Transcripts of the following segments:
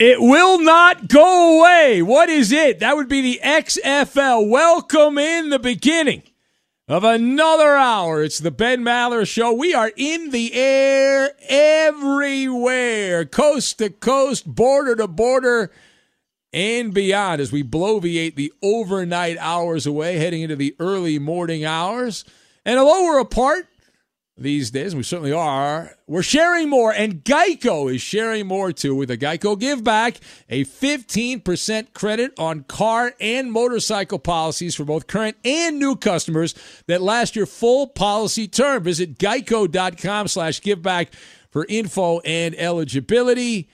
It will not go away. What is it? That would be the XFL. Welcome in the beginning of another hour. It's the Ben Maller Show. We are in the air everywhere, coast to coast, border to border, and beyond as we bloviate the overnight hours away, heading into the early morning hours. And although we're apart, these days. We certainly are. We're sharing more, and Geico is sharing more too with a Geico Give Back, a 15% credit on car and motorcycle policies for both current and new customers that last your full policy term. Visit geico.com slash giveback for info and eligibility.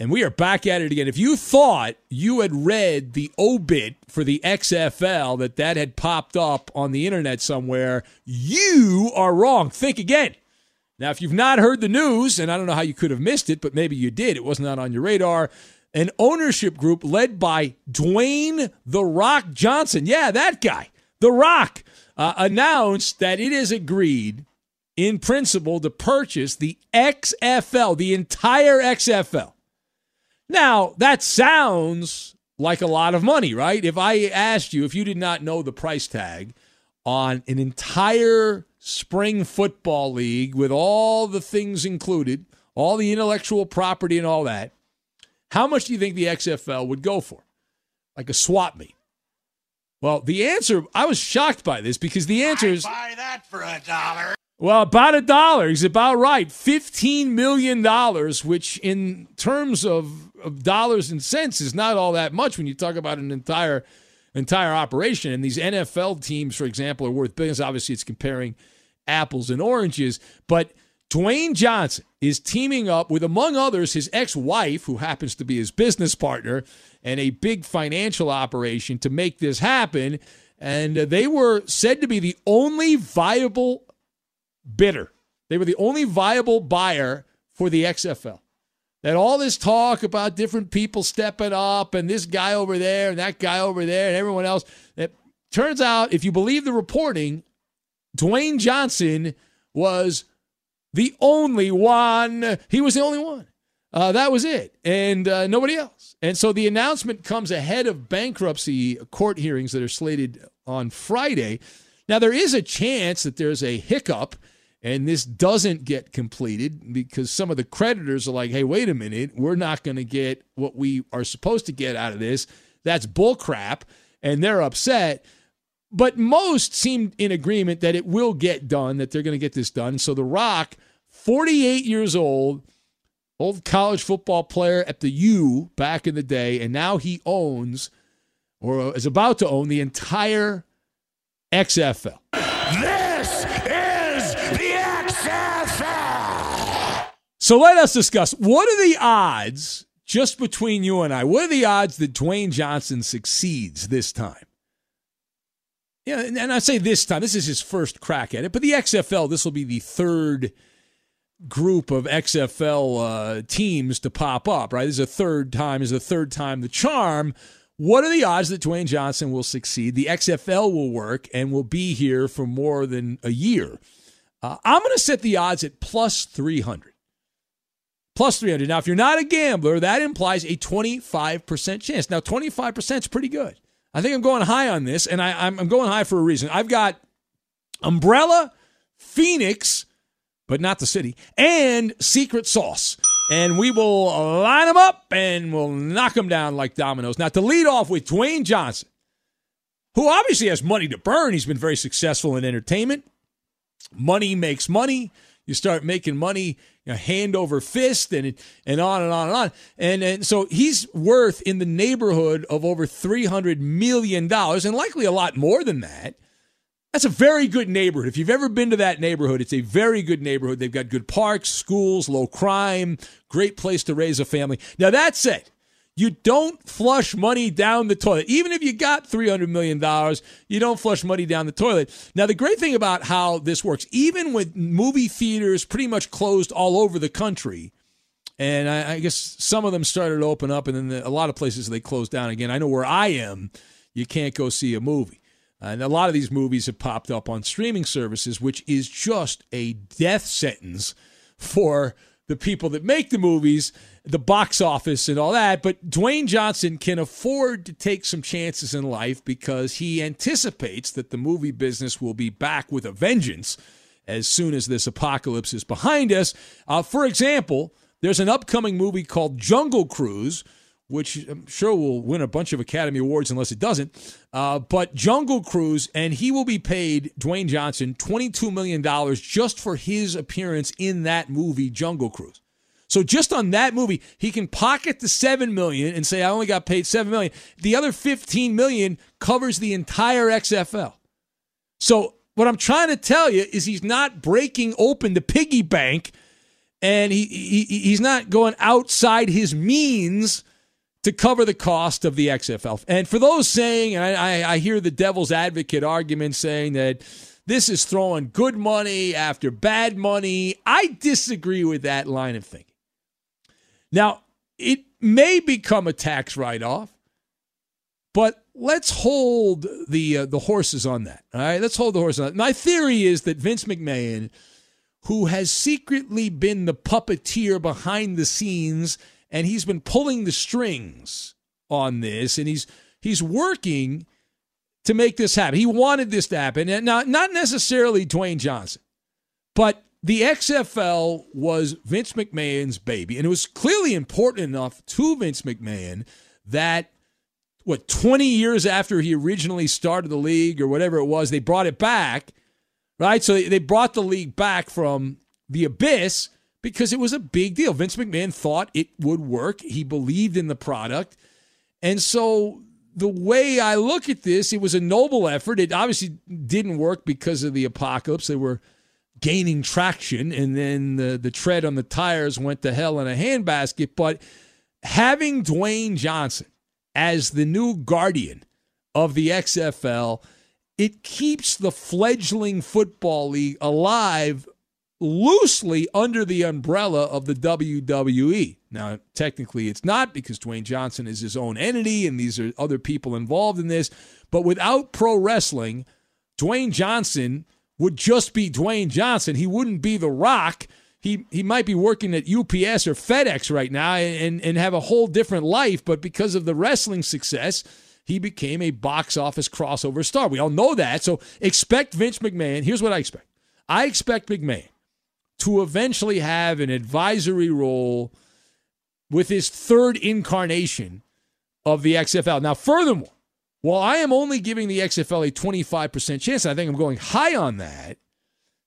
And we are back at it again. If you thought you had read the obit for the XFL that that had popped up on the internet somewhere, you are wrong. Think again. Now, if you've not heard the news, and I don't know how you could have missed it, but maybe you did, it was not on your radar. An ownership group led by Dwayne The Rock Johnson, yeah, that guy, The Rock, uh, announced that it is agreed in principle to purchase the XFL, the entire XFL. Now, that sounds like a lot of money, right? If I asked you, if you did not know the price tag on an entire spring football league with all the things included, all the intellectual property and all that, how much do you think the XFL would go for? Like a swap meet. Well, the answer, I was shocked by this because the answer is buy that for a dollar. Well, about a dollar is about right. $15 million, which in terms of, of dollars and cents is not all that much when you talk about an entire entire operation. And these NFL teams, for example, are worth billions. Obviously, it's comparing apples and oranges. But Dwayne Johnson is teaming up with, among others, his ex wife, who happens to be his business partner, and a big financial operation to make this happen. And they were said to be the only viable bidder. They were the only viable buyer for the XFL. That all this talk about different people stepping up and this guy over there and that guy over there and everyone else that turns out, if you believe the reporting, Dwayne Johnson was the only one. He was the only one. Uh, that was it, and uh, nobody else. And so the announcement comes ahead of bankruptcy court hearings that are slated on Friday. Now, there is a chance that there's a hiccup and this doesn't get completed because some of the creditors are like, hey, wait a minute, we're not going to get what we are supposed to get out of this. That's bullcrap. And they're upset. But most seem in agreement that it will get done, that they're going to get this done. So The Rock, 48 years old, old college football player at the U back in the day, and now he owns or is about to own the entire XFL. So let us discuss what are the odds, just between you and I, what are the odds that Dwayne Johnson succeeds this time? Yeah, and I say this time, this is his first crack at it, but the XFL, this will be the third group of XFL uh, teams to pop up, right? This is a third time, is a third time the charm. What are the odds that Dwayne Johnson will succeed? The XFL will work and will be here for more than a year. Uh, I'm going to set the odds at plus 300. Plus 300. Now, if you're not a gambler, that implies a 25% chance. Now, 25% is pretty good. I think I'm going high on this, and I, I'm going high for a reason. I've got Umbrella, Phoenix, but not the city, and Secret Sauce. And we will line them up and we'll knock them down like dominoes. Now, to lead off with Dwayne Johnson, who obviously has money to burn. He's been very successful in entertainment. Money makes money. You start making money you know, hand over fist and and on and on and on. And, and so he's worth in the neighborhood of over $300 million and likely a lot more than that. That's a very good neighborhood. If you've ever been to that neighborhood, it's a very good neighborhood. They've got good parks, schools, low crime, great place to raise a family. Now, that's said, you don't flush money down the toilet. Even if you got $300 million, you don't flush money down the toilet. Now, the great thing about how this works, even with movie theaters pretty much closed all over the country, and I, I guess some of them started to open up, and then the, a lot of places they closed down again. I know where I am, you can't go see a movie. And a lot of these movies have popped up on streaming services, which is just a death sentence for the people that make the movies, the box office, and all that. But Dwayne Johnson can afford to take some chances in life because he anticipates that the movie business will be back with a vengeance as soon as this apocalypse is behind us. Uh, for example, there's an upcoming movie called Jungle Cruise which I'm sure will win a bunch of Academy Awards unless it doesn't. Uh, but Jungle Cruise, and he will be paid, Dwayne Johnson, $22 million just for his appearance in that movie, Jungle Cruise. So just on that movie, he can pocket the seven million and say, "I only got paid seven million. The other fifteen million covers the entire XFL. So what I'm trying to tell you is he's not breaking open the piggy bank, and he, he he's not going outside his means to cover the cost of the XFL. And for those saying, and I, I, hear the devil's advocate argument saying that this is throwing good money after bad money, I disagree with that line of thinking. Now, it may become a tax write off, but let's hold the uh, the horses on that. All right, let's hold the horses on that. My theory is that Vince McMahon, who has secretly been the puppeteer behind the scenes and he's been pulling the strings on this, and he's he's working to make this happen. He wanted this to happen, and not not necessarily Dwayne Johnson, but the XFL was Vince McMahon's baby, and it was clearly important enough to Vince McMahon that what 20 years after he originally started the league or whatever it was, they brought it back, right? So they brought the league back from the abyss because it was a big deal. Vince McMahon thought it would work. He believed in the product. And so the way I look at this, it was a noble effort. It obviously didn't work because of the apocalypse. They were gaining traction, and then the, the tread on the tires went to hell in a handbasket. But having Dwayne Johnson as the new guardian of the XFL, it keeps the fledgling football league alive loosely under the umbrella of the WWE. Now, technically, it's not because Dwayne Johnson is his own entity and these are other people involved in this. But without pro wrestling, Dwayne Johnson would just be Dwayne Johnson. He wouldn't be The Rock. He, he might be working at UPS or FedEx right now and, and have a whole different life, but because of the wrestling success, he became a box office crossover star. We all know that. So expect Vince McMahon. Here's what I expect I expect McMahon to eventually have an advisory role with his third incarnation of the XFL. Now, furthermore, while I am only giving the XFL a 25% chance, I think I'm going high on that.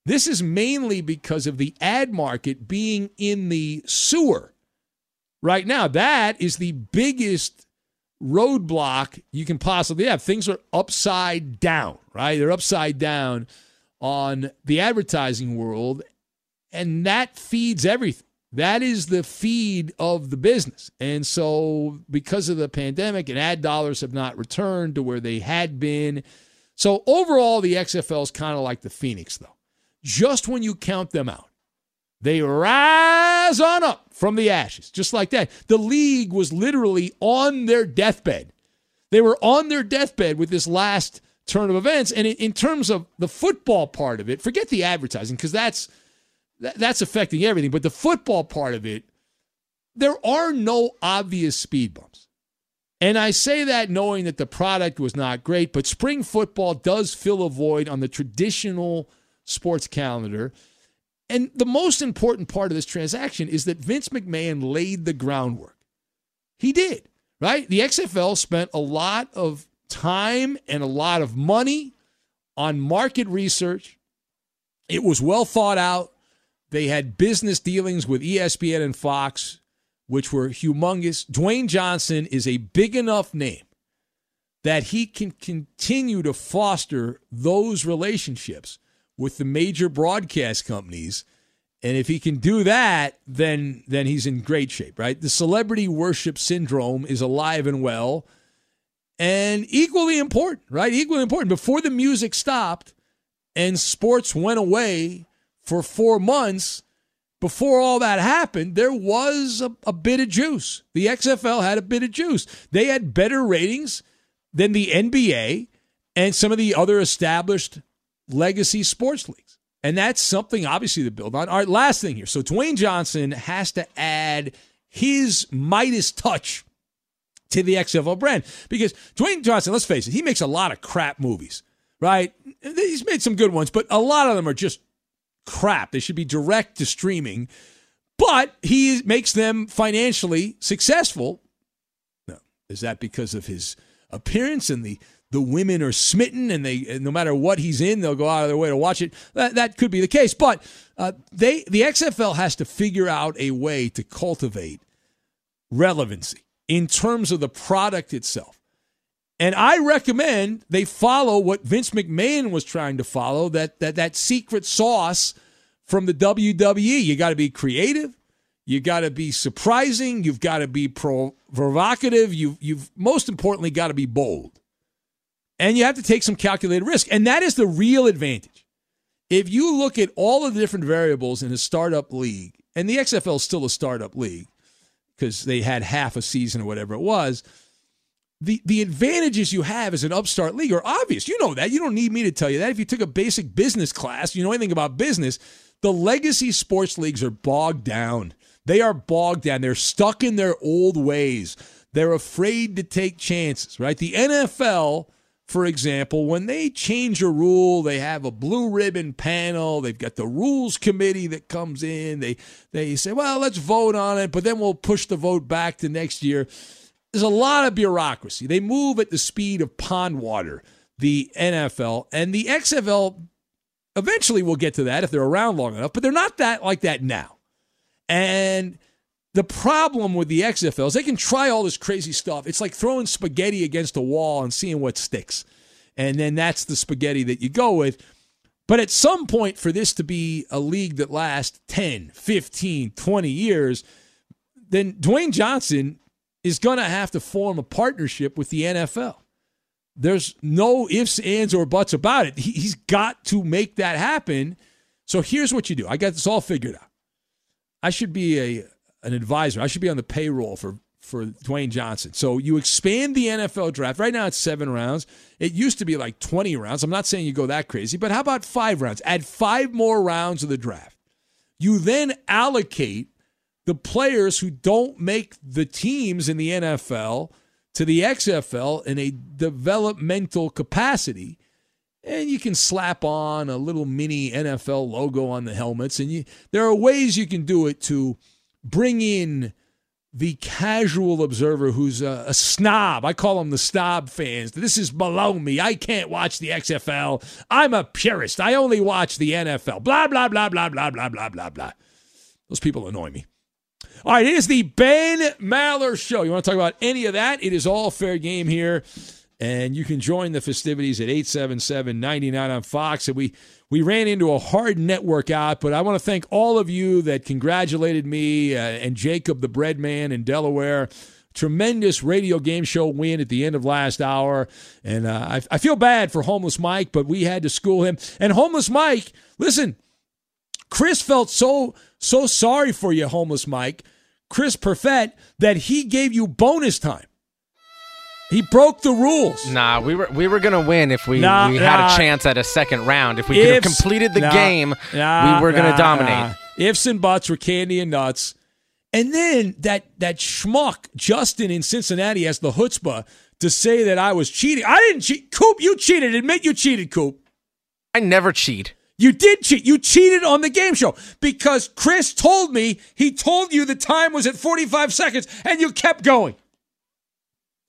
This is mainly because of the ad market being in the sewer right now. That is the biggest roadblock you can possibly have. Things are upside down, right? They're upside down on the advertising world, and that feeds everything. That is the feed of the business. And so, because of the pandemic and ad dollars have not returned to where they had been. So, overall, the XFL is kind of like the Phoenix, though. Just when you count them out, they rise on up from the ashes, just like that. The league was literally on their deathbed. They were on their deathbed with this last turn of events. And in terms of the football part of it, forget the advertising because that's that's affecting everything. But the football part of it, there are no obvious speed bumps. And I say that knowing that the product was not great, but spring football does fill a void on the traditional sports calendar. And the most important part of this transaction is that Vince McMahon laid the groundwork. He did, right? The XFL spent a lot of time and a lot of money on market research. It was well thought out. They had business dealings with ESPN and Fox, which were humongous. Dwayne Johnson is a big enough name that he can continue to foster those relationships with the major broadcast companies. And if he can do that, then then he's in great shape, right? The celebrity worship syndrome is alive and well. And equally important, right? Equally important. Before the music stopped and sports went away for four months, before all that happened, there was a, a, bit of juice. The XFL had a bit of juice. They had better ratings than the NBA and some of the other established legacy sports leagues. And that's something, obviously, to build on. All right, last thing here. So Dwayne Johnson has to add his Midas touch to the XFL brand because Dwayne Johnson, let's face it, he makes a lot of crap movies, right? He's made some good ones, but a lot of them are just crap. They should be direct to streaming, but he makes them financially successful. No, is that because of his appearance and the the women are smitten and they no matter what he's in they'll go out of their way to watch it that, that could be the case but uh, they the xfl has to figure out a way to cultivate relevancy in terms of the product itself and I recommend they follow what Vince McMahon was trying to follow that that that secret sauce from the WWE. You got to be creative, you got to be surprising, you've got to be pro- provocative, you you've most importantly got to be bold. And you have to take some calculated risk, and that is the real advantage. If you look at all of the different variables in a startup league, and the XFL is still a startup league because they had half a season or whatever it was the the advantages you have as an upstart league are obvious. You know that. You don't need me to tell you that. If you took a basic business class, you know anything about business, the legacy sports leagues are bogged down. They are bogged down. They're stuck in their old ways. They're afraid to take chances, right? The NFL, for example, when they change a rule, they have a blue ribbon panel. They've got the rules committee that comes in. They they say, "Well, let's vote on it, but then we'll push the vote back to next year." There's a lot of bureaucracy. They move at the speed of pond water, the NFL. And the XFL eventually will get to that if they're around long enough, but they're not that like that now. And the problem with the XFL is they can try all this crazy stuff. It's like throwing spaghetti against a wall and seeing what sticks. And then that's the spaghetti that you go with. But at some point, for this to be a league that lasts 10, 15, 20 years, then Dwayne Johnson is going to have to form a partnership with the NFL. There's no ifs, ands, or buts about it. He's got to make that happen So here's what you do. I got this all figured out. I should be a an advisor. I should be on the payroll for for Dwayne Johnson. So you expand the NFL draft. Right now it's seven rounds. It used to be like 20 rounds. I'm not saying you go that crazy, but how about five rounds? Add five more rounds of the draft. You then allocate the players who don't make the teams in the NFL to the XFL in a developmental capacity. And you can slap on a little mini NFL logo on the helmets. And you, there are ways you can do it to bring in the casual observer who's a, a, snob. I call them the snob fans. This is below me. I can't watch the XFL. I'm a purist. I only watch the NFL. Blah, blah, blah, blah, blah, blah, blah, blah, blah. Those people annoy me. All right, it is the Ben Maller Show. You want to talk about any of that? It is all fair game here. And you can join the festivities at 877 99 on Fox. And we we ran into a hard network out, but I want to thank all of you that congratulated me uh, and Jacob, the bread man in Delaware. Tremendous radio game show win at the end of last hour. And uh, I, I feel bad for Homeless Mike, but we had to school him. And Homeless Mike, listen, Chris felt so so sorry for you, Homeless Mike, Chris Perfett, that he gave you bonus time. He broke the rules. Nah, we were we were gonna win if we, nah, we had nah. a chance at a second round. If we could have completed the nah, game, we were gonna dominate. Ifs and buts were candy and nuts. And then that that schmuck Justin in Cincinnati has the chutzpah to say that I was cheating. I didn't cheat. Coop, you cheated. Admit you cheated, Coop. I never cheat. You did cheat. You cheated on the game show because Chris told me he told you the time was at 45 seconds and you kept going.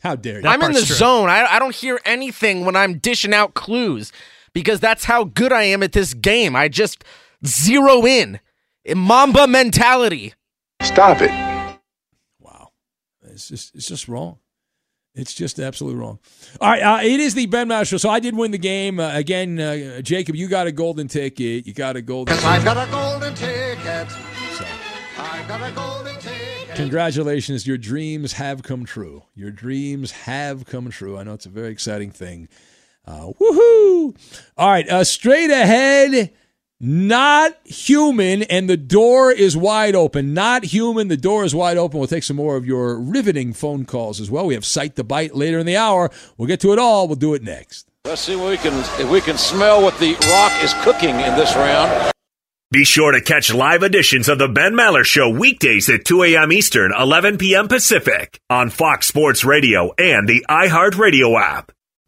How dare you? I'm in the true. zone. I, I don't hear anything when I'm dishing out clues because that's how good I am at this game. I just zero in. Mamba mentality. Stop it. Wow. It's just it's just wrong. It's just absolutely wrong. All right, uh, it is the Ben Show. So I did win the game uh, again. Uh, Jacob, you got a golden ticket. You got a golden. Yes, I've got a golden ticket. So. I've got a golden ticket. Congratulations. Your dreams have come true. Your dreams have come true. I know it's a very exciting thing. Uh, woohoo! All right, uh, straight ahead. Not human, and the door is wide open. Not human, the door is wide open. We'll take some more of your riveting phone calls as well. We have Cite the Byte later in the hour. We'll get to it all. We'll do it next. Let's see what we can if we can smell what the rock is cooking in this round. Be sure to catch live editions of the Ben Maller Show weekdays at 2 a.m. Eastern, 11 p.m. Pacific on Fox Sports Radio and the iHeartRadio app.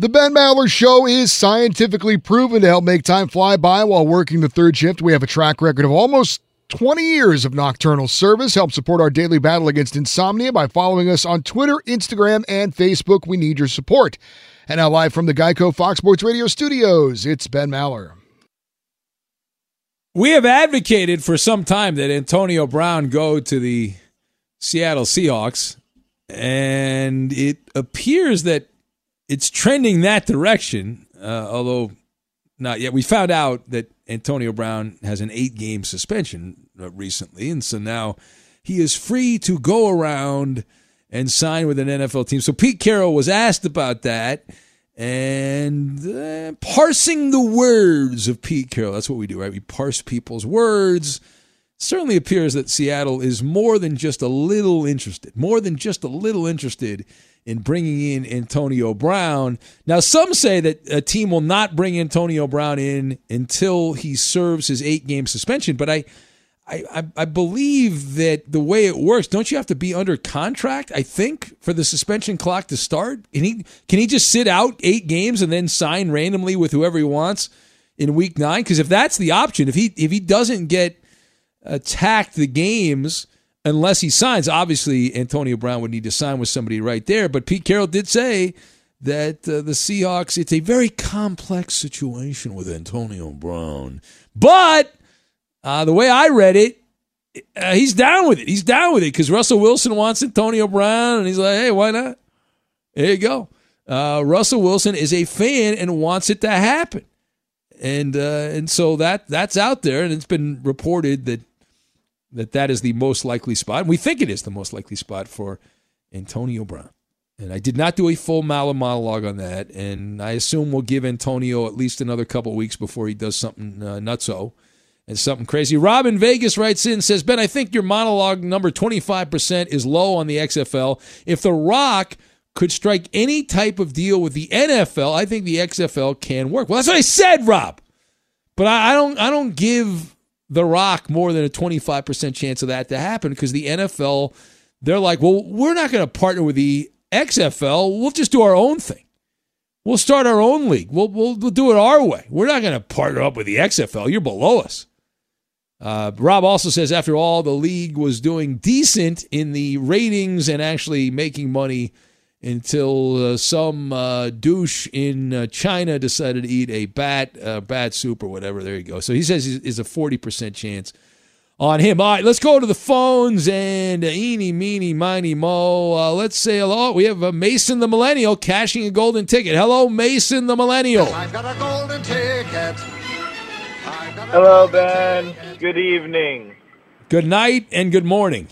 The Ben Maller Show is scientifically proven to help make time fly by while working the third shift. We have a track record of almost 20 years of nocturnal service. Help support our daily battle against insomnia by following us on Twitter, Instagram, and Facebook. We need your support. And now, live from the Geico Fox Sports Radio studios, it's Ben Maller. We have advocated for some time that Antonio Brown go to the Seattle Seahawks, and it appears that it's trending that direction, uh, although not yet. We found out that Antonio Brown has an eight game suspension uh, recently, and so now he is free to go around and sign with an NFL team. So Pete Carroll was asked about that and uh, parsing the words of Pete Carroll. That's what we do, right? We parse people's words. Certainly appears that Seattle is more than just a little interested, more than just a little interested in bringing in Antonio Brown. Now, some say that a team will not bring Antonio Brown in until he serves his eight game suspension, but I. I, I, believe that the way it works, don't you have to be under contract? I think for the suspension clock to start. Can he can he just sit out eight games and then sign randomly with whoever he wants in week nine? Because if that's the option, if he if he doesn't get attacked the games unless he signs, obviously Antonio Brown would need to sign with somebody right there. But Pete Carroll did say that uh, the Seahawks, it's a very complex situation with Antonio Brown. But uh, the way I read it, uh, he's down with it. He's down with it because Russell Wilson wants Antonio Brown, and he's like, hey, why not? There you go. Uh, Russell Wilson is a fan and wants it to happen, and uh, and so that that's out there, and it's been reported that that that is the most likely spot. And we think it is the most likely spot for Antonio Brown. And I did not do a full Maller monologue on that, and I assume we'll give Antonio at least another couple weeks before he does something uh, nutso and something crazy. Robin Vegas writes in says, Ben, I think your monologue number 25% is low on the XFL. If The Rock could strike any type of deal with the NFL, I think the XFL can work. Well, that's what I said, Rob. But I, I don't I don't give The Rock more than a 25% chance of that to happen because the NFL, they're like, well, we're not going to partner with the XFL. We'll just do our own thing. We'll start our own league. We'll, we'll, we'll do it our way. We're not going to partner up with the XFL. You're below us. Uh, Rob also says, after all, the league was doing decent in the ratings and actually making money until uh, some uh, douche in uh, China decided to eat a bat, uh, bat soup or whatever. There you go. So he says is a 40% chance on him. All right, let's go to the phones and uh, eeny, meeny, miny, mo. Uh, let's say hello. We have Mason the Millennial cashing a golden ticket. Hello, Mason the Millennial. I've got a golden ticket. Hello, Ben. Good evening. Good night and good morning.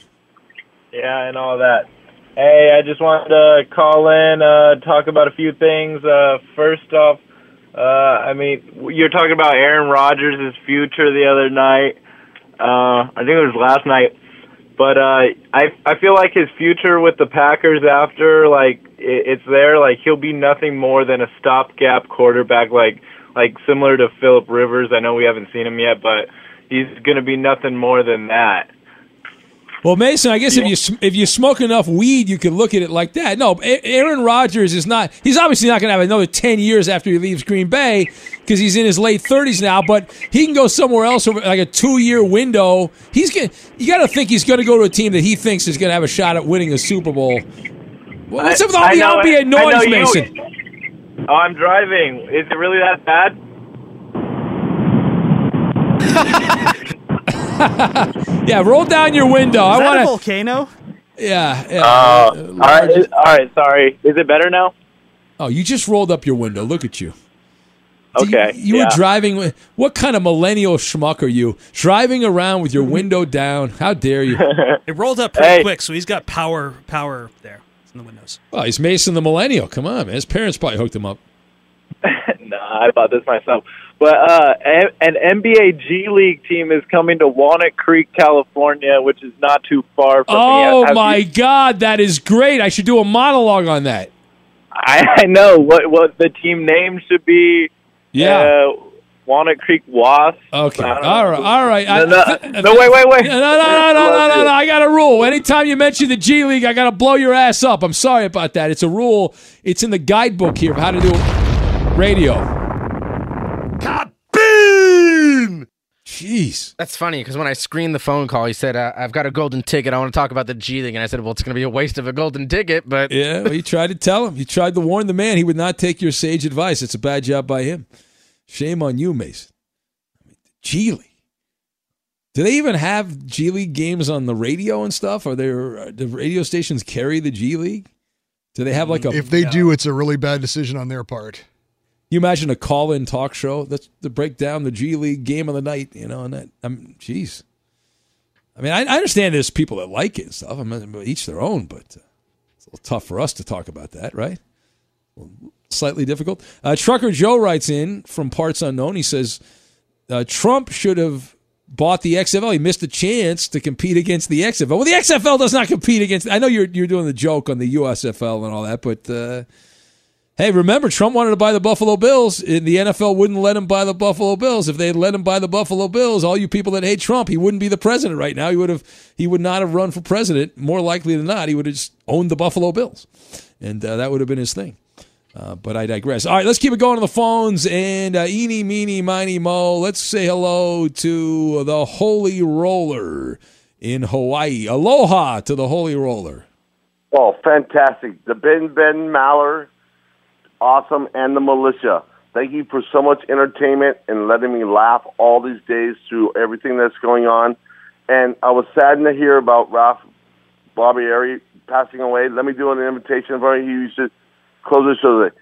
Yeah, and all that. Hey, I just wanted to call in, uh, talk about a few things. Uh, first off, uh, I mean, you're talking about Aaron Rodgers' future the other night. Uh, I think it was last night. But uh, I I feel like his future with the Packers after like it, it's there. Like he'll be nothing more than a stopgap quarterback, like like similar to Philip Rivers. I know we haven't seen him yet, but he's going to be nothing more than that. Well, Mason, I guess if you if you smoke enough weed, you could look at it like that. No, Aaron Rodgers is not. He's obviously not going to have another ten years after he leaves Green Bay because he's in his late thirties now. But he can go somewhere else over like a two year window. He's going. You got to think he's going to go to a team that he thinks is going to have a shot at winning a Super Bowl. Well, what's I- up with all I the know- ambient I know noise, you- Mason? Oh, I'm driving. Is it really that bad? yeah, roll down your window. I Is that a want to. volcano? Yeah. yeah. Uh, all right, is- all right. Sorry. Is it better now? Oh, you just rolled up your window. Look at you. Okay. You yeah. were driving. What kind of millennial schmuck are you? Driving around with your window down. How dare you? It rolled up pretty Hey. quick, so he's got power power there in the windows. Oh, he's Mason the millennial. Come on, man. His parents probably hooked him up. nah, I bought this myself. But uh, an NBA G League team is coming to Walnut Creek, California, which is not too far from me. Oh my you- God, that is great. I should do a monologue on that. I, I know what what the team name should be. Yeah. Uh, Walnut Creek Wasps. Okay. I don't know. All right. All right. No, no, no, wait, wait, wait. No, no, no, no, no, no, no. I got a rule. Anytime you mention the G League, I got to blow your ass up. I'm sorry about that. It's a rule. It's in the guidebook here of how to do radio. Jeez. That's funny because when I screened the phone call, he said, uh, "I've got a golden ticket. I want to talk about the G League." And I said, "Well, it's going to be a waste of a golden ticket." But Yeah, well, you tried to tell him. You tried to warn the man. He would not take your sage advice. It's a bad job by him. Shame on you, Mason. I mean, G League. Do they even have G League games on the radio and stuff? Are there uh, the radio stations carry the G League? Do they have like a? If they do, it's a really bad decision on their part. You imagine a call-in talk show that's to break down the G League game of the night, you know, and that. I'm, jeez. I mean, I, I understand there's people that like it and stuff. I mean, each their own, but uh, it's a little tough for us to talk about that, right? slightly difficult. Uh, Trucker Joe writes in from Parts Unknown. He says uh, Trump should have bought the XFL. He missed a chance to compete against the XFL. Well, the XFL does not compete against. I know you're you're doing the joke on the USFL and all that, but uh, hey, remember Trump wanted to buy the Buffalo Bills, and the NFL wouldn't let him buy the Buffalo Bills. If they had let him buy the Buffalo Bills, all you people that hate Trump, he wouldn't be the president right now. He would have he would not have run for president. More likely than not, he would have just owned the Buffalo Bills, and uh, that would have been his thing. Uh, but I digress. All right, let's keep it going on the phones. And uh, eeny, meeny, miny, mo. Let's say hello to the Holy Roller in Hawaii. Aloha to the Holy Roller. Oh, fantastic. The Ben Ben Maller, awesome, and the militia. Thank you for so much entertainment and letting me laugh all these days through everything that's going on. And I was saddened to hear about Ralph Barbieri passing away. Let me do an invitation for him. He used to close the show like,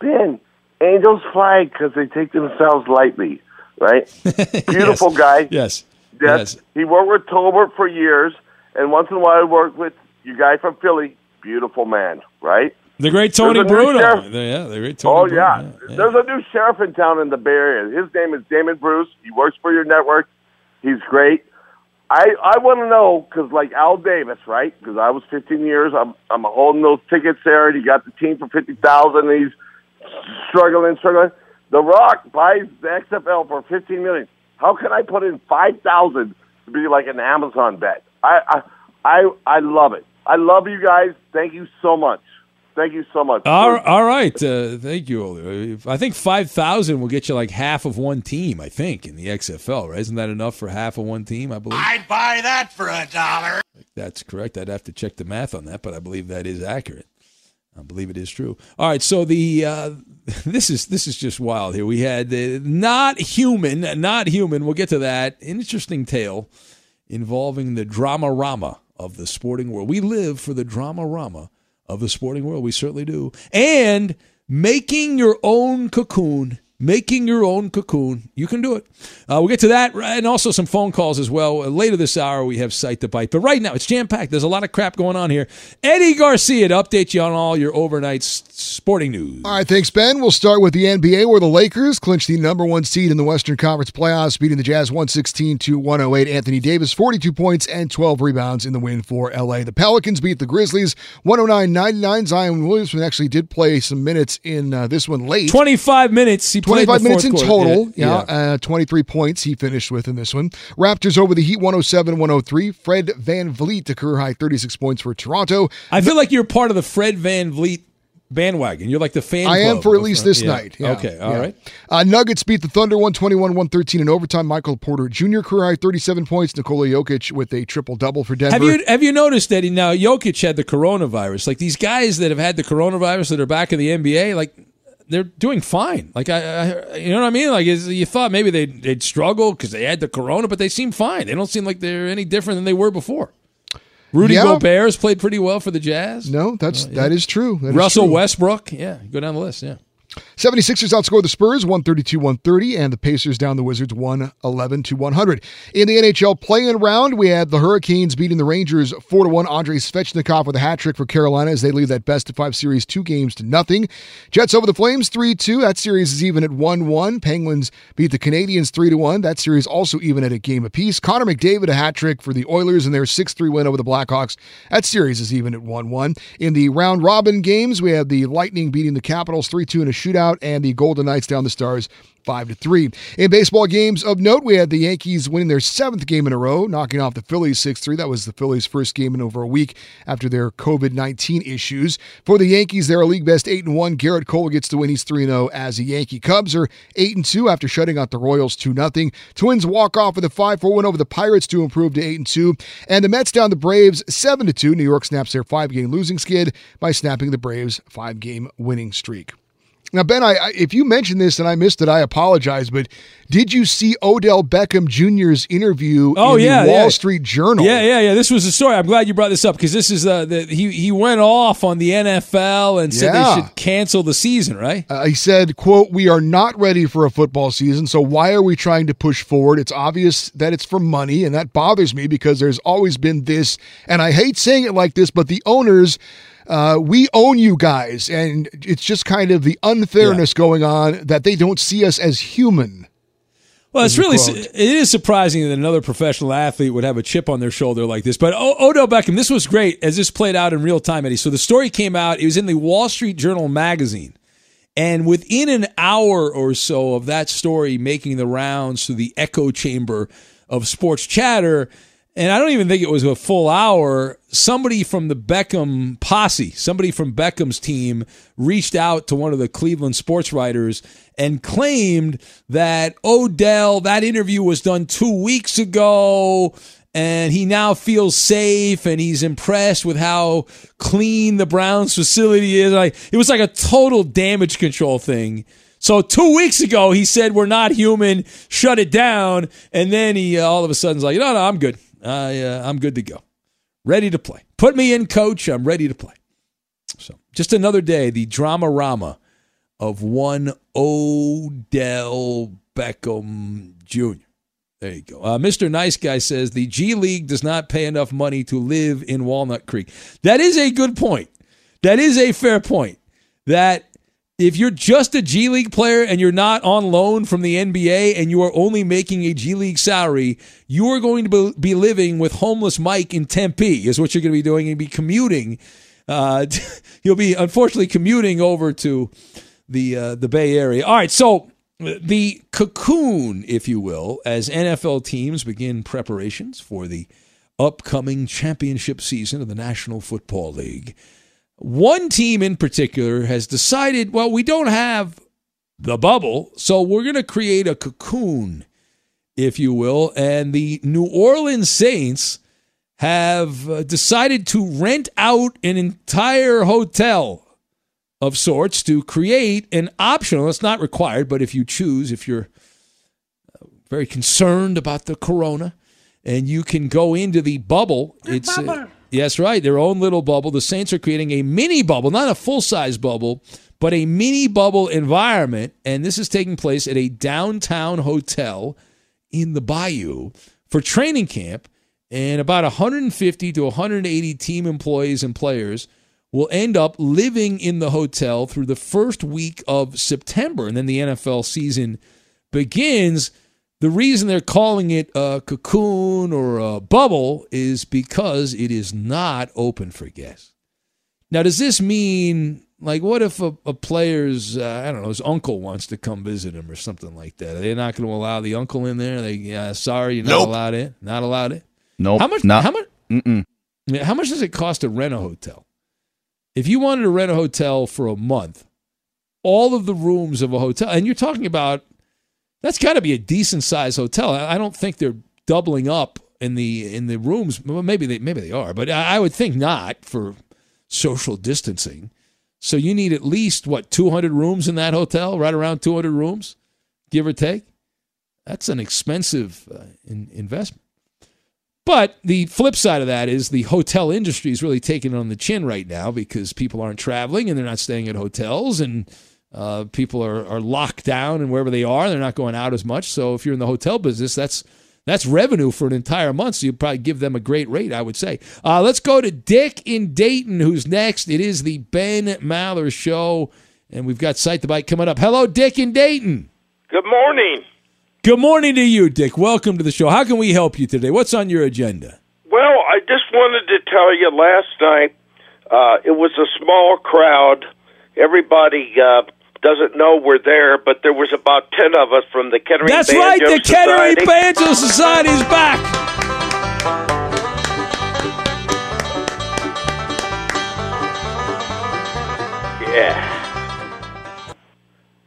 Ben, angels fly because they take themselves lightly, right? Beautiful guy. Yes. Yes. He worked with Tolbert for years, and once in a while he worked with you guy from Philly. Beautiful man, right? The great Tony There's a new Bruno. Yeah, the great Tony oh Bruno. yeah. there's a new sheriff in town in the Bay Area. His name is Damon Bruce. He works for your network. He's great. I I want to know because like Al Davis, right? Because I was 15 years. I'm I'm holding those tickets there, and he got the team for fifty thousand. He's struggling, struggling. The Rock buys the XFL for 15 million. How can I put in five thousand to be like an Amazon bet? I I I, I love it. I love you guys. Thank you so much. Thank you so much. All, all right. Uh, thank you. I think 5,000 will get you like half of one team, I think, in the XFL, right? Isn't that enough for half of one team, I believe? I'd buy that for a dollar. That's correct. I'd have to check the math on that, but I believe that is accurate. I believe it is true. All right, so the uh, this is this is just wild here. We had uh, not human, not human. We'll get to that. Interesting tale involving the drama rama of the sporting world. We live for the drama rama of the sporting world. We certainly do. And making your own cocoon making your own cocoon. You can do it. Uh, we'll get to that and also some phone calls as well. Uh, later this hour, we have Cite to Byte. But right now, it's jam packed. There's a lot of crap going on here. Eddie Garcia to update you on all your overnight sporting news. All right, thanks, Ben. We'll start with the NBA, where the Lakers clinched the number one seed in the Western Conference playoffs, beating the Jazz 116 to 108. Anthony Davis, 42 points and 12 rebounds in the win for LA. The Pelicans beat the Grizzlies 109 99. Zion Williamson actually did play some minutes in uh, this one late. 25 minutes. He 25 minutes in quarter. total. Yeah, Yeah, Uh, 23 points he finished with in this one. Raptors over the Heat 107 103. Fred VanVleet, a career high 36 points for Toronto. I feel like you're part of the Fred VanVleet bandwagon. You're like the fan. I am for at least this yeah. night. Yeah, okay, all yeah. right. Uh, Nuggets beat the Thunder 121 113 in overtime. Michael Porter Jr. career high 37 points. Nikola Jokic with a triple double for Denver. Have you have you noticed that he, now Jokic had the coronavirus? Like these guys that have had the coronavirus that are back in the NBA, like they're doing fine. Like I, I you know what I mean? Like is, you thought maybe they'd, they'd struggle because they had the corona, but they seem fine. They don't seem like they're any different than they were before. Rudy Yeah. Gobert has played pretty well for the Jazz. No, that's uh, that is true. That is Russell true. Westbrook, yeah, go down the list, yeah. 76ers outscored the Spurs 132 130, and the Pacers down the Wizards 111 to 100. In the NHL play in round, we had the Hurricanes beating the Rangers 4 1. Andrei Svechnikov with a hat trick for Carolina as they lead that best of five series two games to nothing. Jets over the Flames 3 2. That series is even at 1 1. Penguins beat the Canadiens 3 1. That series also even at a game apiece. Connor McDavid a hat trick for the Oilers in their 6 3 win over the Blackhawks. That series is even at 1 1. In the round robin games, we have the Lightning beating the Capitals 3 2 in a shootout, and the Golden Knights down the Stars five to three. In baseball games of note, we had the Yankees winning their seventh game in a row, knocking off the Phillies six three. That was the Phillies' first game in over a week after their COVID nineteen issues. For the Yankees, they're a league best eight and one. Gerrit Cole gets the win. He's three zero oh as a Yankee. Cubs are eight and two after shutting out the Royals two nothing. Twins walk off with a five four win over the Pirates to improve to eight and two. And the Mets down the Braves seven to two. New York snaps their five game losing skid by snapping the Braves five game winning streak. Now, Ben, I, I, if you mentioned this and I missed it, I apologize. But did you see Odell Beckham Jr.'s interview Oh in yeah, the Wall yeah. Street Journal? Yeah, yeah, yeah. This was the story. I'm glad you brought this up because this is uh, the he he went off on the NFL and said Yeah. they should cancel the season, right? Uh, he said, "quote We are not ready for a football season, so why are we trying to push forward? It's obvious that it's for money, and that bothers me because there's always been this, and I hate saying it like this, but the owners." Uh, we own you guys, and it's just kind of the unfairness going on that they don't see us as human. Well, it's really quote. it is surprising that another professional athlete would have a chip on their shoulder like this. But Odell Beckham, this was great as this played out in real time, Eddie. So the story came out. It was in the Wall Street Journal magazine, and within an hour or so of that story making the rounds to the echo chamber of sports chatter, and I don't even think it was a full hour. Somebody from the Beckham posse, somebody from Beckham's team, reached out to one of the Cleveland sports writers and claimed that Odell, that interview was done two weeks ago, and he now feels safe and he's impressed with how clean the Browns facility is. Like it was like a total damage control thing. So two weeks ago, he said we're not human, shut it down, and then he uh, all of a sudden's like, no, no, I'm good. I, uh, I'm good to go, ready to play. Put me in, coach. I'm ready to play. So just another day, the drama rama of one Odell Beckham Jr. There you go. Uh, Mr. Nice Guy says the G League does not pay enough money to live in Walnut Creek. That is a good point. That is a fair point. That if you're just a G League player and you're not on loan from the NBA and you are only making a G League salary, you are going to be- living with homeless Mike in Tempe, is what you're going to be doing and be commuting. Uh, you'll be unfortunately commuting over to the uh, the Bay Area. All right, so the cocoon, if you will, as NFL teams begin preparations for the upcoming championship season of the National Football League. One team in particular has decided, well, we don't have the bubble, so we're going to create a cocoon, if you will. And the New Orleans Saints have uh, decided to rent out an entire hotel of sorts to create an optional, it's not required, but if you choose, if you're uh, very concerned about the corona, and you can go into the bubble. it's uh, yes, right, their own little bubble. The Saints are creating a mini bubble, not a full size bubble, but a mini bubble environment. And this is taking place at a downtown hotel in the Bayou for training camp. And about 150 to 180 team employees and players will end up living in the hotel through the first week of September. And then the NFL season begins. The reason they're calling it a cocoon or a bubble is because it is not open for guests. Now, does this mean, like, what if a, a player's, uh, I don't know, his uncle wants to come visit him or something like that? Are they not going to allow the uncle in there? They, yeah, sorry, you're not Nope. allowed in. Not allowed in. Nope. How much? Not- How much? Mm-mm. How much does it cost to rent a hotel? If you wanted to rent a hotel for a month, all of the rooms of a hotel, and you're talking about that's got to be a decent sized hotel. I don't think they're doubling up in the in the rooms. Maybe they maybe they are, but I would think not for social distancing. So you need at least what 200 rooms in that hotel, right around 200 rooms, give or take. That's an expensive uh, in, investment. But the flip side of that is the hotel industry is really taking it on the chin right now because people aren't traveling and they're not staying at hotels and uh, people are, are locked down and wherever they are, they're not going out as much. So if you're in the hotel business, that's that's revenue for an entire month. So you'd probably give them a great rate, I would say. Uh, let's go to Dick in Dayton, who's next. It is the Ben Maller Show, and we've got Cite the Byte coming up. Hello, Dick in Dayton. Good morning. Good morning to you, Dick. Welcome to the show. How can we help you today? What's on your agenda? Well, I just wanted to tell you last night uh, it was a small crowd. Everybody uh, doesn't know we're there, but there was about 10 of us from the Kettering That's Banjo right, the Kettering Banjo Society is back. Yeah.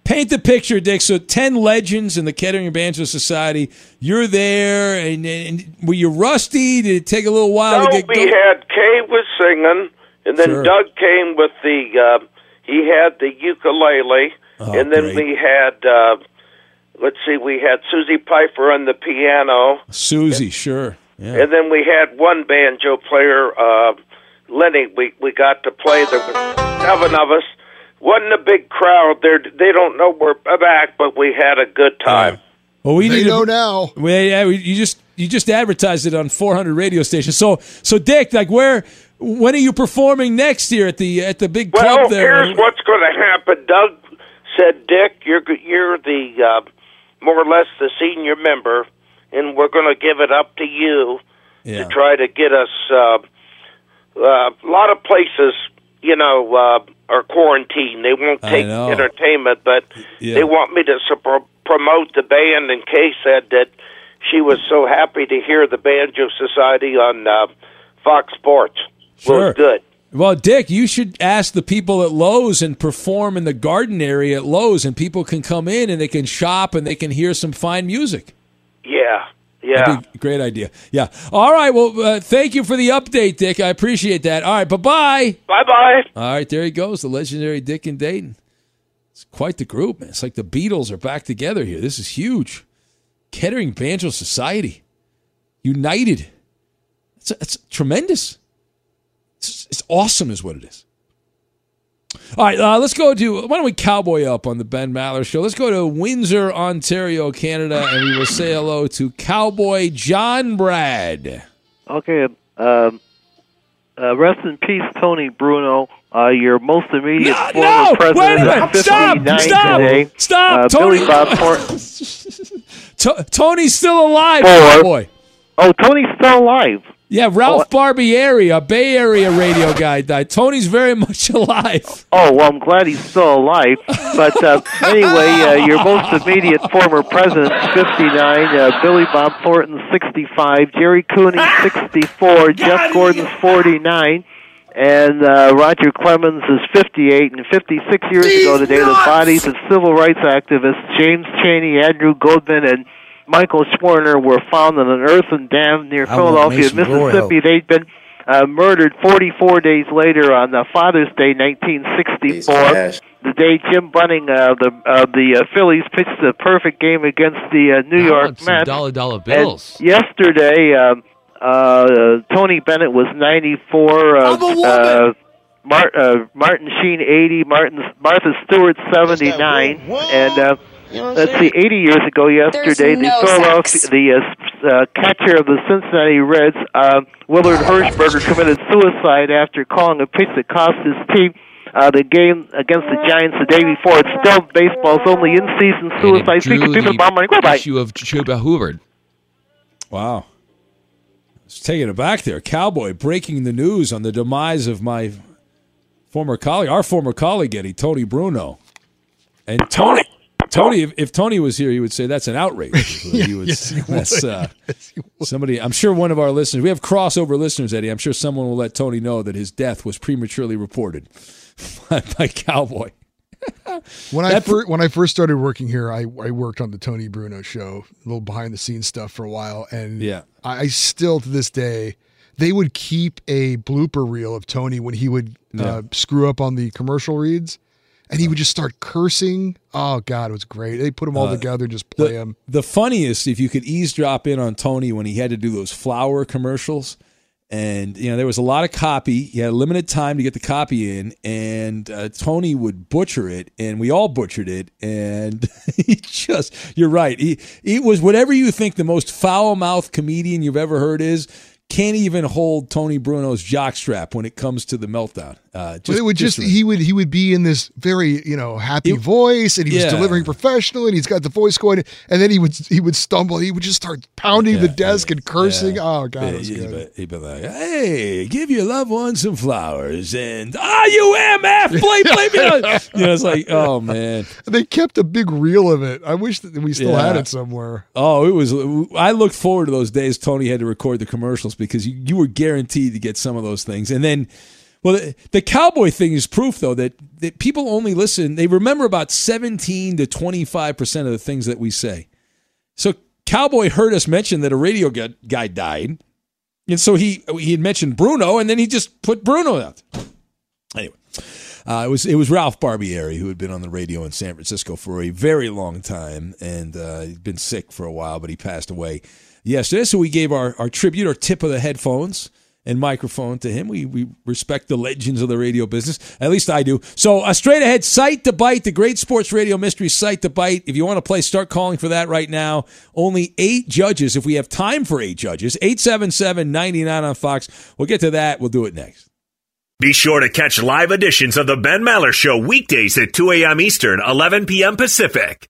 Paint the picture, Dick. So, 10 legends in the Kettering Banjo Society. You're there, and, and were you rusty? Did it take a little while No, to get we going? had Kay was singing, and then Sure. Doug came with the. Uh, he had the ukulele, Oh, and then great. we had. Uh, let's see, we had Susie Piper on the piano, Susie, sure. Yeah. and then we had one banjo player, uh, Lenny. We we got to play. There was seven of us. wasn't a big crowd. They they don't know we're back, but we had a good time. Well, we They need know to, now. Well, yeah, we- you just you just advertised it on 400 radio stations. So, so Dick, like, where? When are you performing next year at the at the big Well, club there? here's what's going to happen. Doug said, "Dick, you're you're the uh, more or less the senior member, and we're going to give it up to you Yeah. to try to get us uh, uh, a lot of places." You know, uh, are quarantined. They won't take entertainment, but Yeah. they want me to promote the band. And Kay said that she was so happy to hear the Banjo Society on uh, Fox Sports. Well, Sure. it's good. Well, Dick, you should ask the people at Lowe's and perform in the garden area at Lowe's, and people can come in and they can shop and they can hear some fine music. Yeah, yeah. That'd be a great idea. Yeah. All right. Well, uh, thank you for the update, Dick. I appreciate that. All right. Bye bye. Bye bye. All right. There he goes, the legendary Dick and Dayton. It's quite the group, man. It's like the Beatles are back together here. This is huge. Kettering Banjo Society, united. It's, it's tremendous. It's, it's awesome, is what it is. All right, uh, let's go to why don't we cowboy up on the Ben Maller show? Let's go to Windsor, Ontario, Canada, and we will say hello to Cowboy John Brad. Okay. Um, uh, rest in peace, Tony Bruno. Uh, your most immediate former no! president Wait a minute! Stop! 59 Stop! today. Stop! Uh, Tony- Billy Bob Thornton. To- Tony's still alive. Cowboy. Oh, Tony's still alive. Yeah, Ralph Barbieri, a Bay Area radio guy, died. Tony's very much alive. Oh, well, I'm glad he's still alive. But uh, anyway, uh, your most immediate former president, 59, uh, Billy Bob Thornton, 65, Gerry Cooney, 64, Jeff Gordon's 49, and uh, Roger Clemens is 58. And 56 years ago today, the bodies of civil rights activists James Chaney, Andrew Goldman, and Michael Schwerner were found in an earthen dam near I Philadelphia, Mississippi. They'd been uh, murdered 44 days later on uh, Father's Day, 1964. The day Jim Bunning, uh, the uh, the uh, Phillies pitched the perfect game against the uh, New York Mets. dollar dollar And bills. yesterday, um, uh, Tony Bennett was 94. Uh, I'm a woman. uh, Mar- uh, Martin Sheen 80, Martin Martha Stewart 79, and uh, let's see, 80 years ago yesterday, There's no the Philadelphia, the uh, uh, catcher of the Cincinnati Reds, uh, Willard Hershberger, committed suicide after calling a pitch that cost his team. Uh, the game against the Giants the day before. It's still baseball's only in-season And it suicide. drew Speaking people the bomb money. Bye-bye. issue of Chuba Hubbard. Wow. It's taking it back there. Cowboy breaking the news on the demise of my former colleague, our former colleague, Eddie, Tony Bruno. And Tony, Tony, if, if Tony was here, he would say that's an outrage. he would Yes, he would. Uh, somebody, I'm sure one of our listeners, we have crossover listeners, Eddie. I'm sure someone will let Tony know that his death was prematurely reported by, by Cowboy. When I fir- when I first started working here, I, I worked on the Tony Bruno show, a little behind the scenes stuff for a while, and Yeah. I, I still to this day they would keep a blooper reel of Tony when he would Yeah. uh, screw up on the commercial reads, and he would just start cursing. Oh God, it was great. They put them all Uh, together, and just play the, them. The funniest, if you could eavesdrop in on Tony when he had to do those flower commercials, and you know there was a lot of copy. He had limited time to get the copy in, and uh, Tony would butcher it, and we all butchered it. And he just, you're right. He it was whatever you think the most foul mouthed comedian you've ever heard is. Can't even hold Tony Bruno's jockstrap when it comes to the meltdown. Uh, But it would just he would he would be in this very you know happy voice, and he Yeah. was delivering professional, and he's got the voice going, and then he would he would stumble, he would just start pounding the desk and cursing. Oh God, it Yeah. He'd be, he'd be like, "Hey, give your loved one some flowers," and "Ah, you MF, blame, blame it." You know, it's like, oh man, They kept a big reel of it. I wish that we still had it somewhere. Oh, it was. I looked forward to those days. Tony had to record the commercials because you, you were guaranteed to get some of those things. And then, well, the, the cowboy thing is proof, though, that, that people only listen. They remember about seventeen to twenty five percent of the things that we say. So, cowboy heard us mention that a radio guy, guy died, and so he he had mentioned Bruno, and then he just put Bruno out. Anyway. Uh, it was it was Ralph Barbieri who had been on the radio in San Francisco for a very long time and uh, he'd been sick for a while, but he passed away yesterday. So we gave our, our tribute, our tip of the headphones and microphone to him. We we respect the legends of the radio business. At least I do. So a straight ahead Cite to Byte, the great sports radio mystery Cite to Byte. If you want to play, start calling for that right now. Only eight judges. If we have time for eight judges, 877-99 on Fox. We'll get to that. We'll do it next. Be sure to catch live editions of The Ben Maller Show weekdays at 2 a.m. Eastern, 11 p.m. Pacific.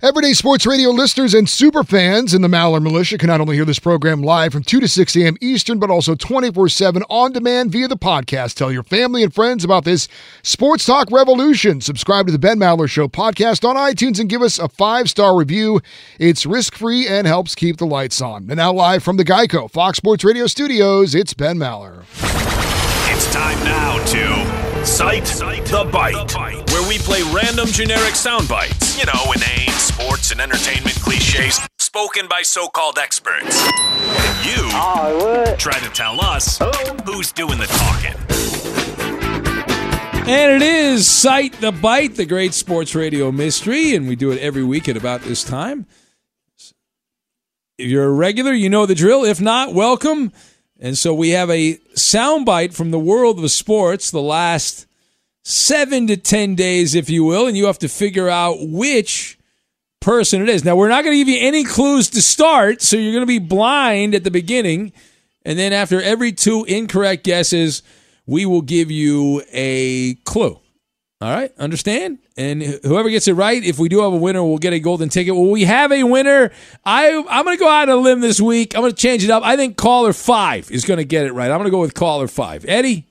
Everyday Sports Radio listeners and super fans in the Maller Militia can not only hear this program live from 2 to 6 a.m. Eastern, but also 24 7 on demand via the podcast. Tell your family and friends about this Sports Talk revolution. Subscribe to the Ben Maller Show podcast on iTunes and give us a five star review. It's risk free and helps keep the lights on. And now, live from the Geico Fox Sports Radio studios, it's Ben Maller. It's time now to Cite, the, Byte, where we play random generic sound bites. You know, inane sports and entertainment cliches spoken by so-called experts. And you try to tell us who's doing the talking. And it is Cite the Byte, the great sports radio mystery, and we do it every week at about this time. If you're a regular, you know the drill. If not, welcome. And so we have a soundbite from the world of sports, the last seven to 10 days, if you will, and you have to figure out which person it is. Now, we're not going to give you any clues to start, so you're going to be blind at the beginning. And then after every two incorrect guesses, we will give you a clue. All right, understand? And whoever gets it right, if we do have a winner, we'll get a golden ticket. Well, we have a winner. I I'm going to go out on a limb this week. I'm going to change it up. I think caller five is going to get it right. I'm going to go with caller five. Eddie,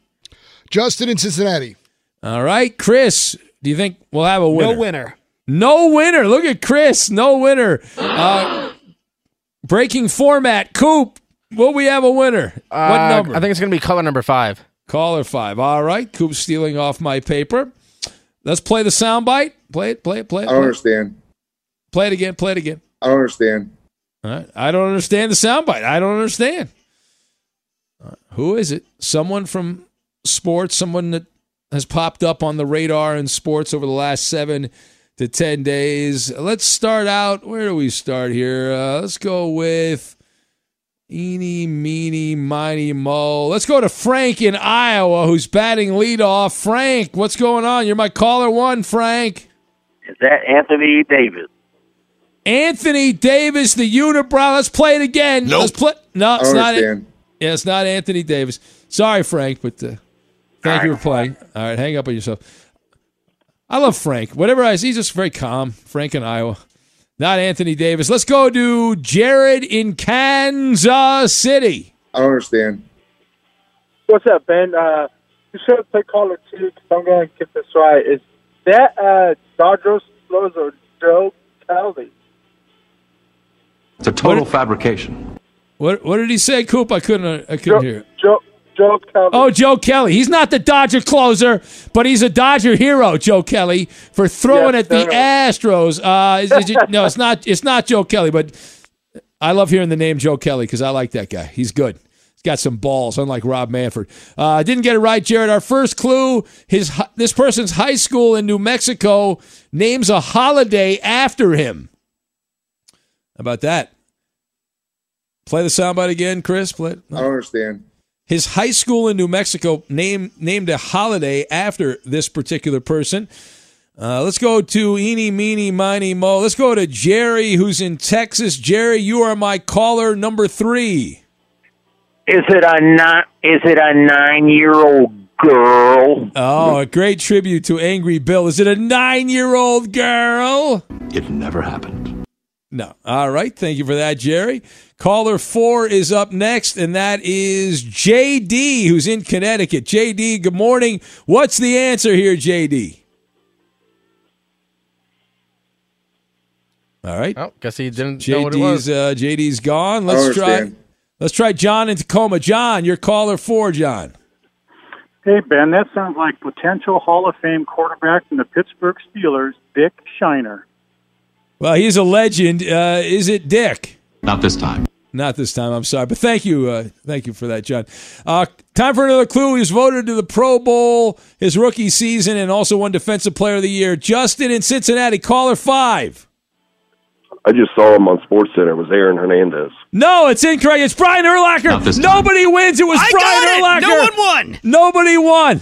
Justin in Cincinnati. All right, Chris. Do you think we'll have a winner? No winner. No winner. Look at Chris. No winner. Uh, breaking format. Coop. Will we have a winner? what Uh, number? I think it's going to be caller number five. Caller five. All right. Coop's stealing off my paper. Let's play the soundbite. Play it. Play it. Play it. I don't it. understand. Play it again. Play it again. I don't understand. All right. I don't understand the soundbite. I don't understand. Right. Who is it? Someone from sports, someone that has popped up on the radar in sports over the last seven to 10 days. Let's start out. Where do we start here? Uh, let's go with Eeny, meeny, miny, mo. Let's go to Frank in Iowa, who's batting leadoff. Frank, what's going on? You're my caller one, Frank. Is that Anthony Davis? Anthony Davis, the unibrow. Let's play it again. Let's play. No, it's don't not. Yeah, it's not Anthony Davis. Sorry, Frank, but uh, thank you for playing. All right, hang up on yourself. I love Frank. Whatever I see, he's just very calm. Frank in Iowa. Not Anthony Davis. Let's go to Jared in Kansas City. I don't understand. What's up, Ben? Uh, you should play caller two because I'm going to get this right. Is that uh, Dodgers closer Joe Kelly? It's a total fabrication. What What did he say, Coop? I couldn't. I couldn't hear. Joe Joe Kelly. Oh, Joe Kelly. He's not the Dodger closer, but he's a Dodger hero, Joe Kelly, for throwing Yes, at the sir. Astros. Uh, is, is it- no, it's not. It's not Joe Kelly, but I love hearing the name Joe Kelly because I like that guy. He's good. He's got some balls, unlike Rob Manfred. Uh, didn't get it right, Jared. Our first clue: his this person's high school in New Mexico names a holiday after him. How about that? Play the soundbite again, Chris. Play it. I don't understand. His high school in New Mexico named named a holiday after this particular person. Uh, let's go to Eeny, Meeny, Miny, Mo. Let's go to Jerry, who's in Texas. Jerry, you are my caller number three. Is it a nine? Is it a nine-year-old girl? Oh, a great tribute to Angry Bill. Is it a nine year old girl? It never happened. No. All right. Thank you for that, Jerry. Caller four is up next, and that is JD, who's in Connecticut. JD, good morning. What's the answer here, JD? All right. Oh, guess he didn't know what it was. Uh, JD's gone. Let's try. Let's try John in Tacoma. John, you're caller four, John. Hey, Ben, that sounds like potential Hall of Fame quarterback from the Pittsburgh Steelers, Dick Shiner. Well, he's a legend. Uh, is it Dick? Not this time. Not this time. I'm sorry, but thank you, uh, thank you for that, John. Uh, time for another clue. He was voted to the Pro Bowl his rookie season and also won Defensive Player of the Year. Justin in Cincinnati, caller five. I just saw him on Sports Center. It was Aaron Hernandez. No, it's incorrect. It's Brian Urlacher. Nobody wins. It was I Brian got it. Urlacher. No one won. Nobody won.